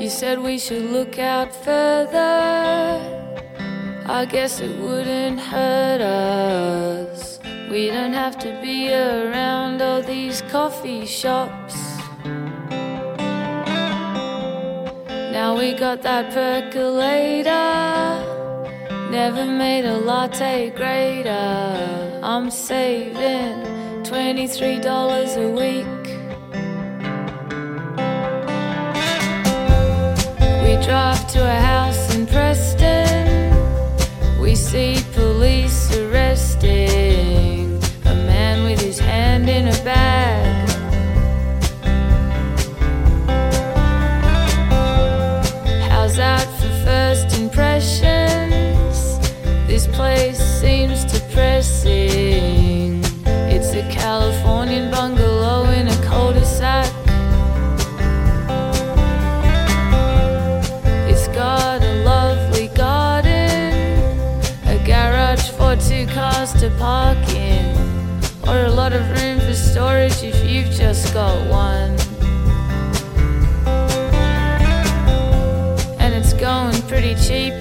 You said we should look out further. I guess it wouldn't hurt us. We don't have to be around all these coffee shops. Now we got that percolator. Never made a latte greater. I'm saving $23 a week. We drive to a house in Preston. We see police arresting a man with his hand in a bag. How's that for first impressions? This place seems depressing. To park in, or a lot of room for storage if you've just got one. And it's going pretty cheap,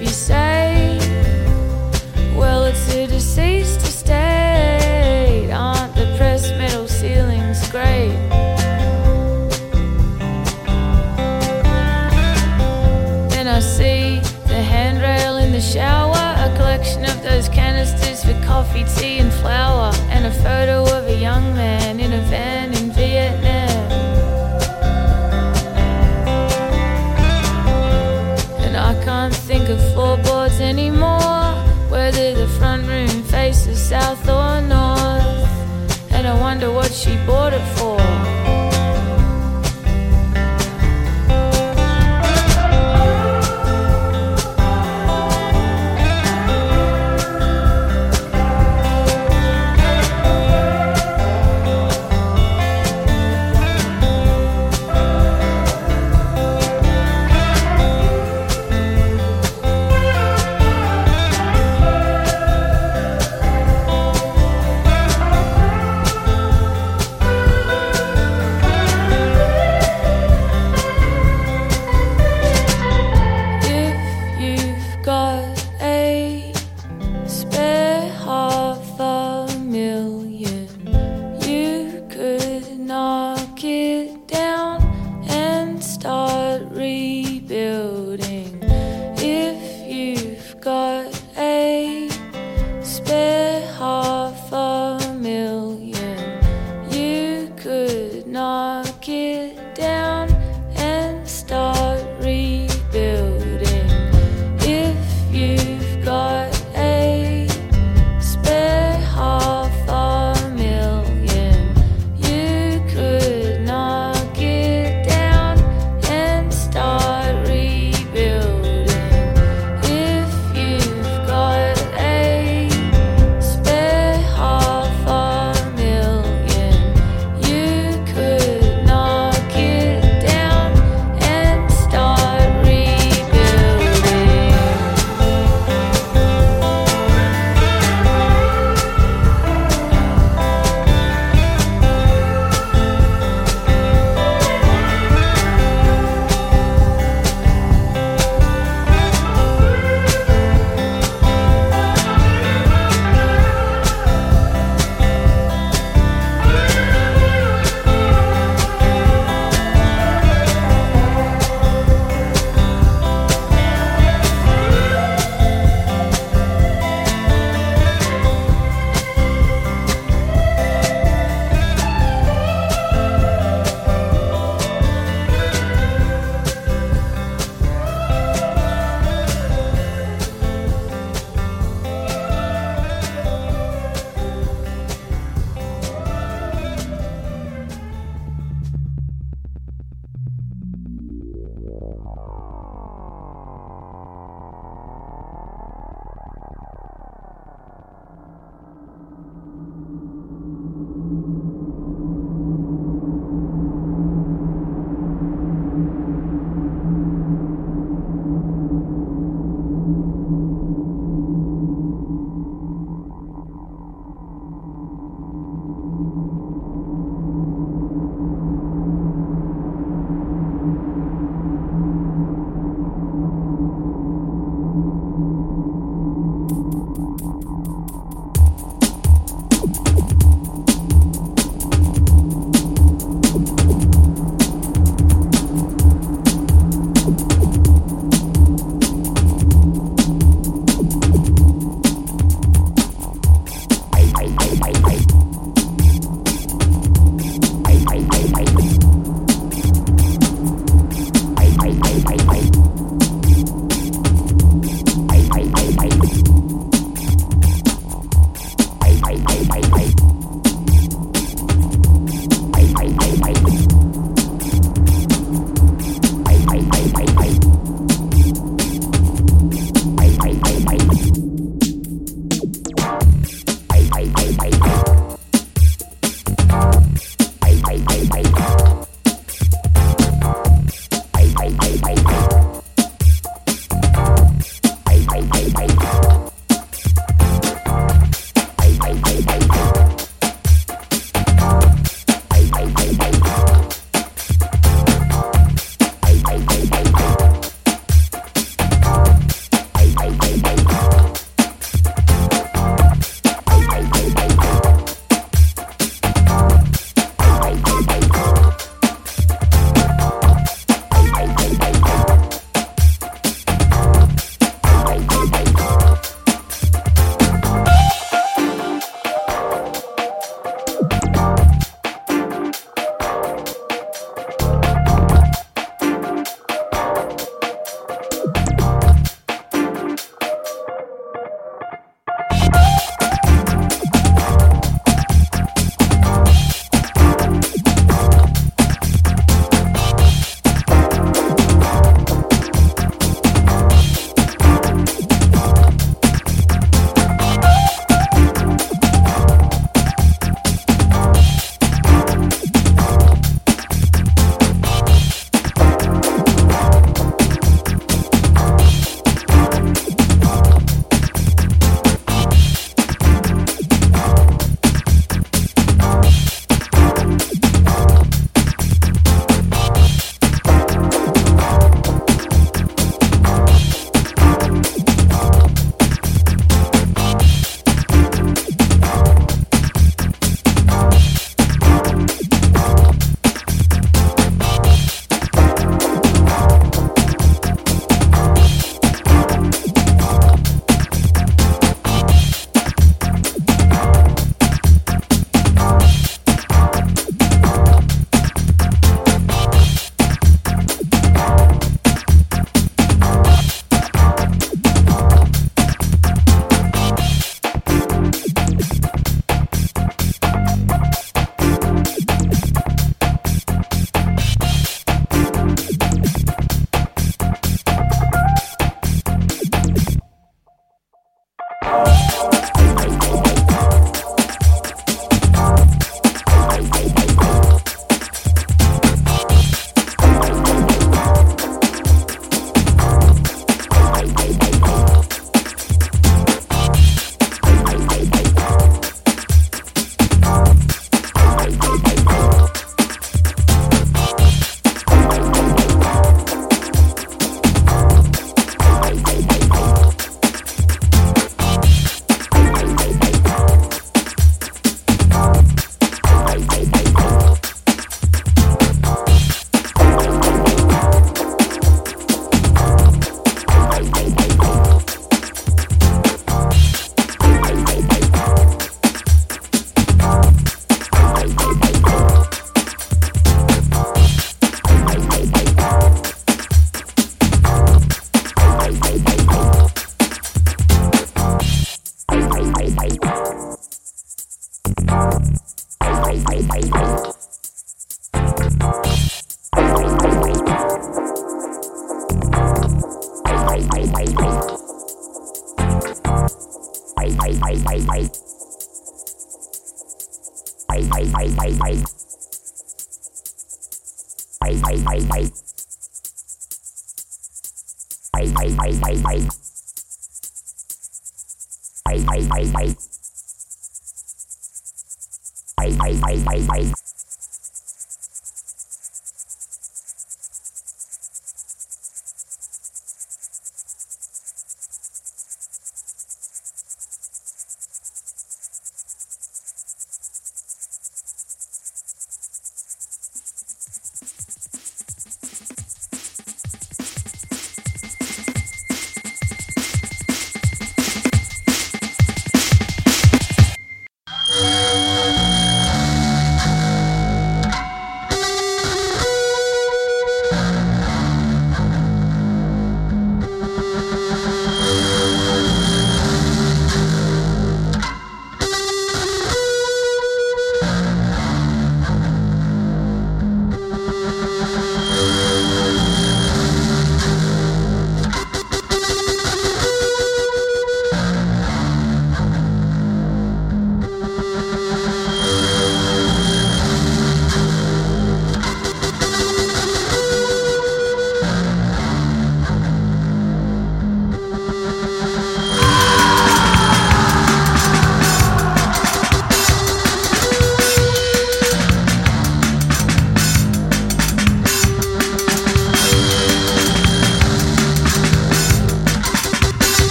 coffee, tea, and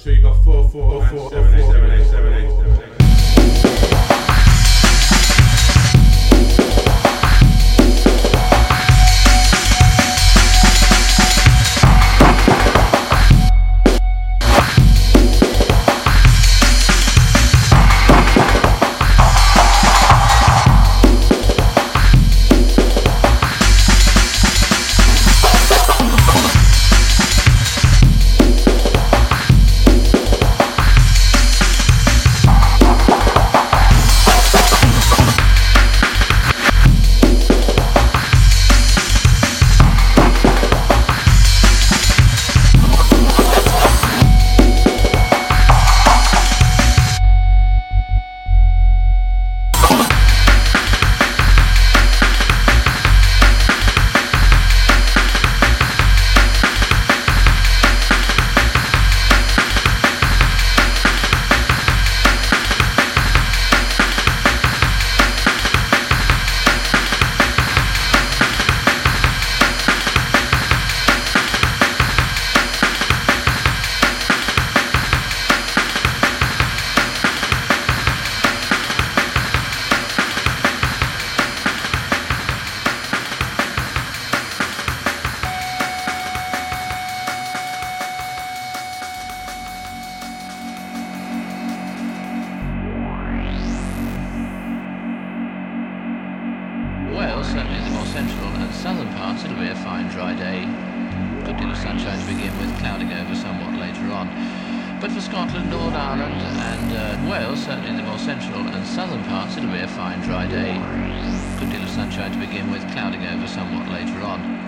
So you got 444478787. Southern parts it'll be a fine dry day. Good deal of sunshine to begin with, clouding over somewhat later on. But for Scotland, Northern Ireland and uh, Wales, certainly in the more central and southern parts it'll be a fine dry day. Good deal of sunshine to begin with, clouding over somewhat later on.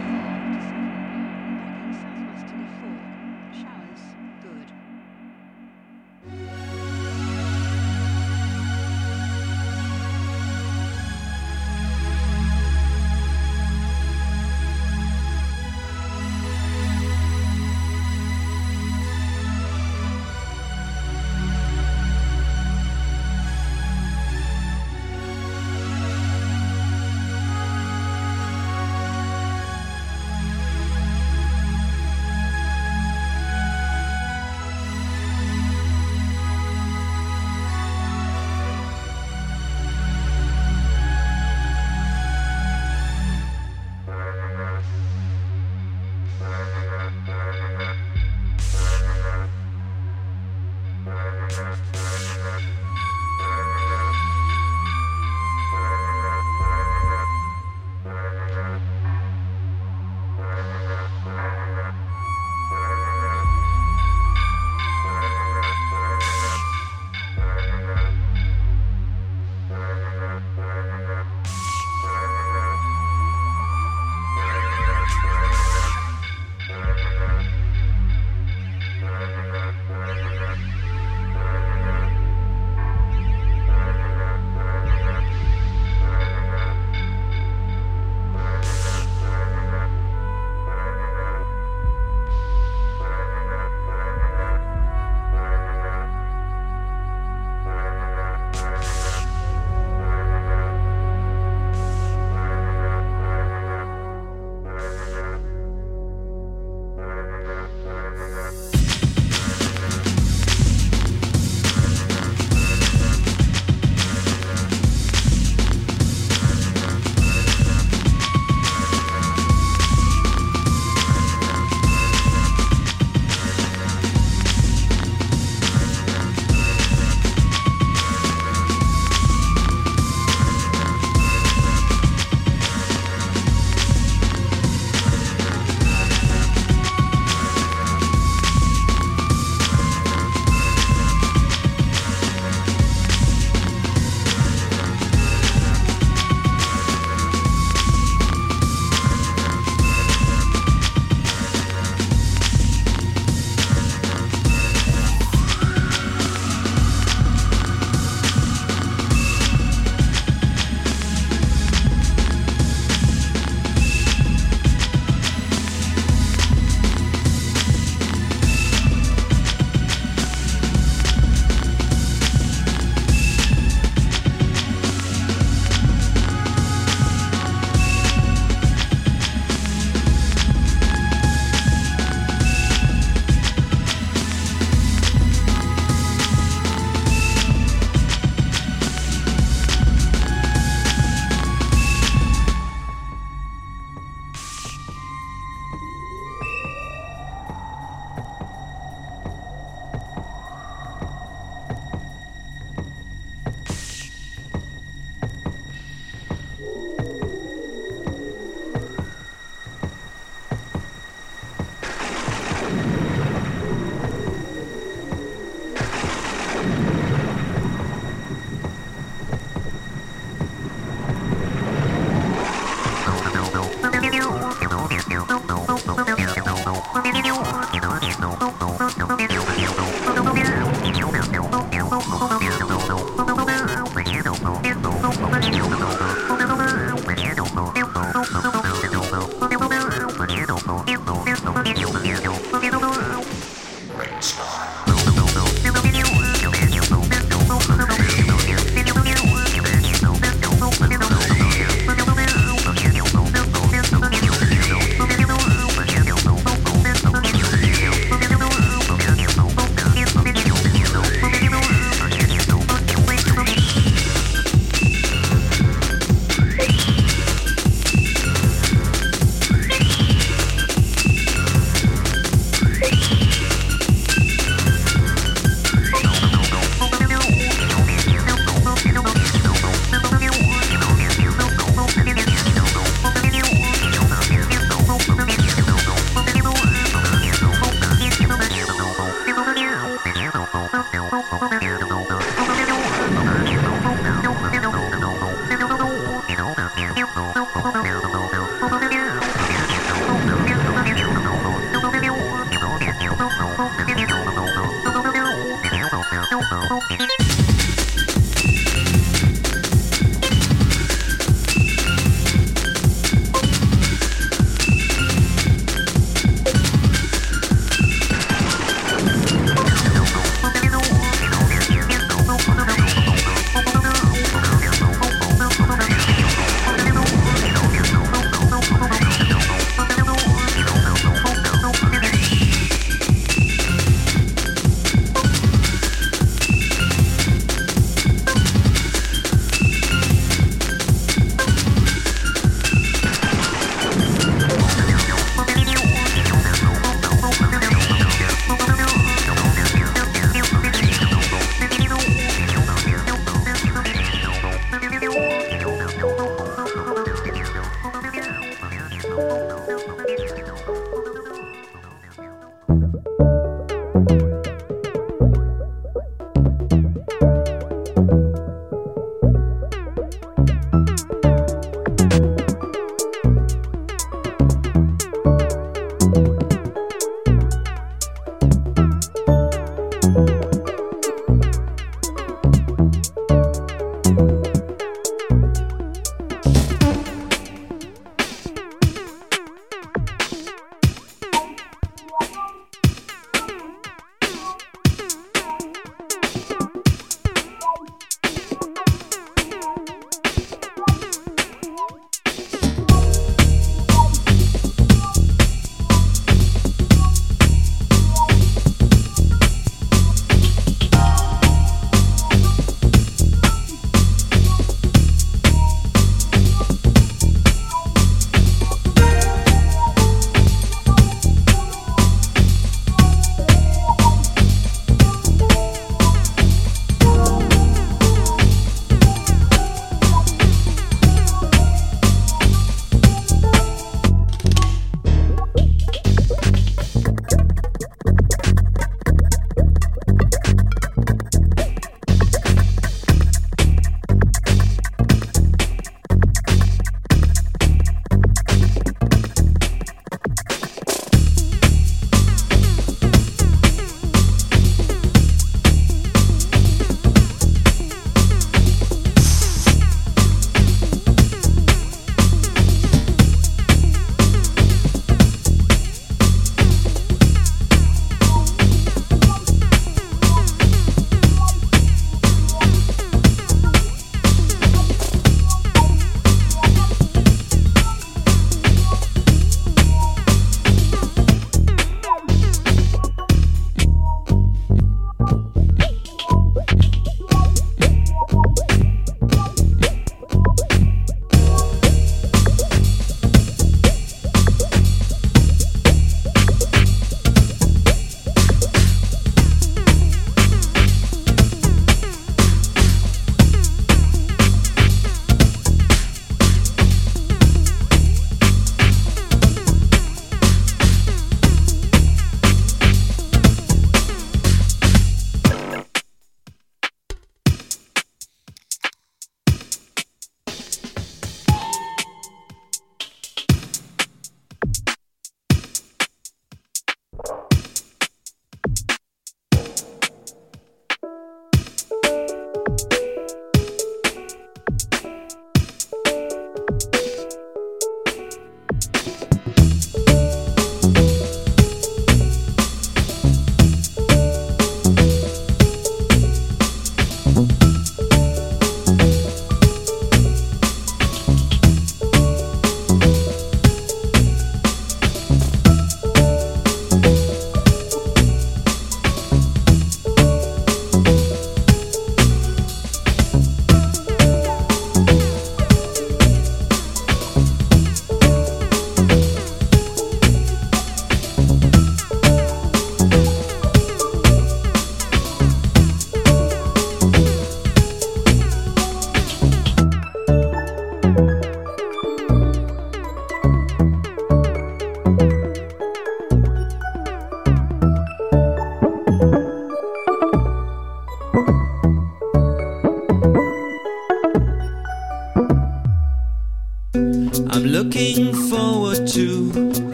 I'm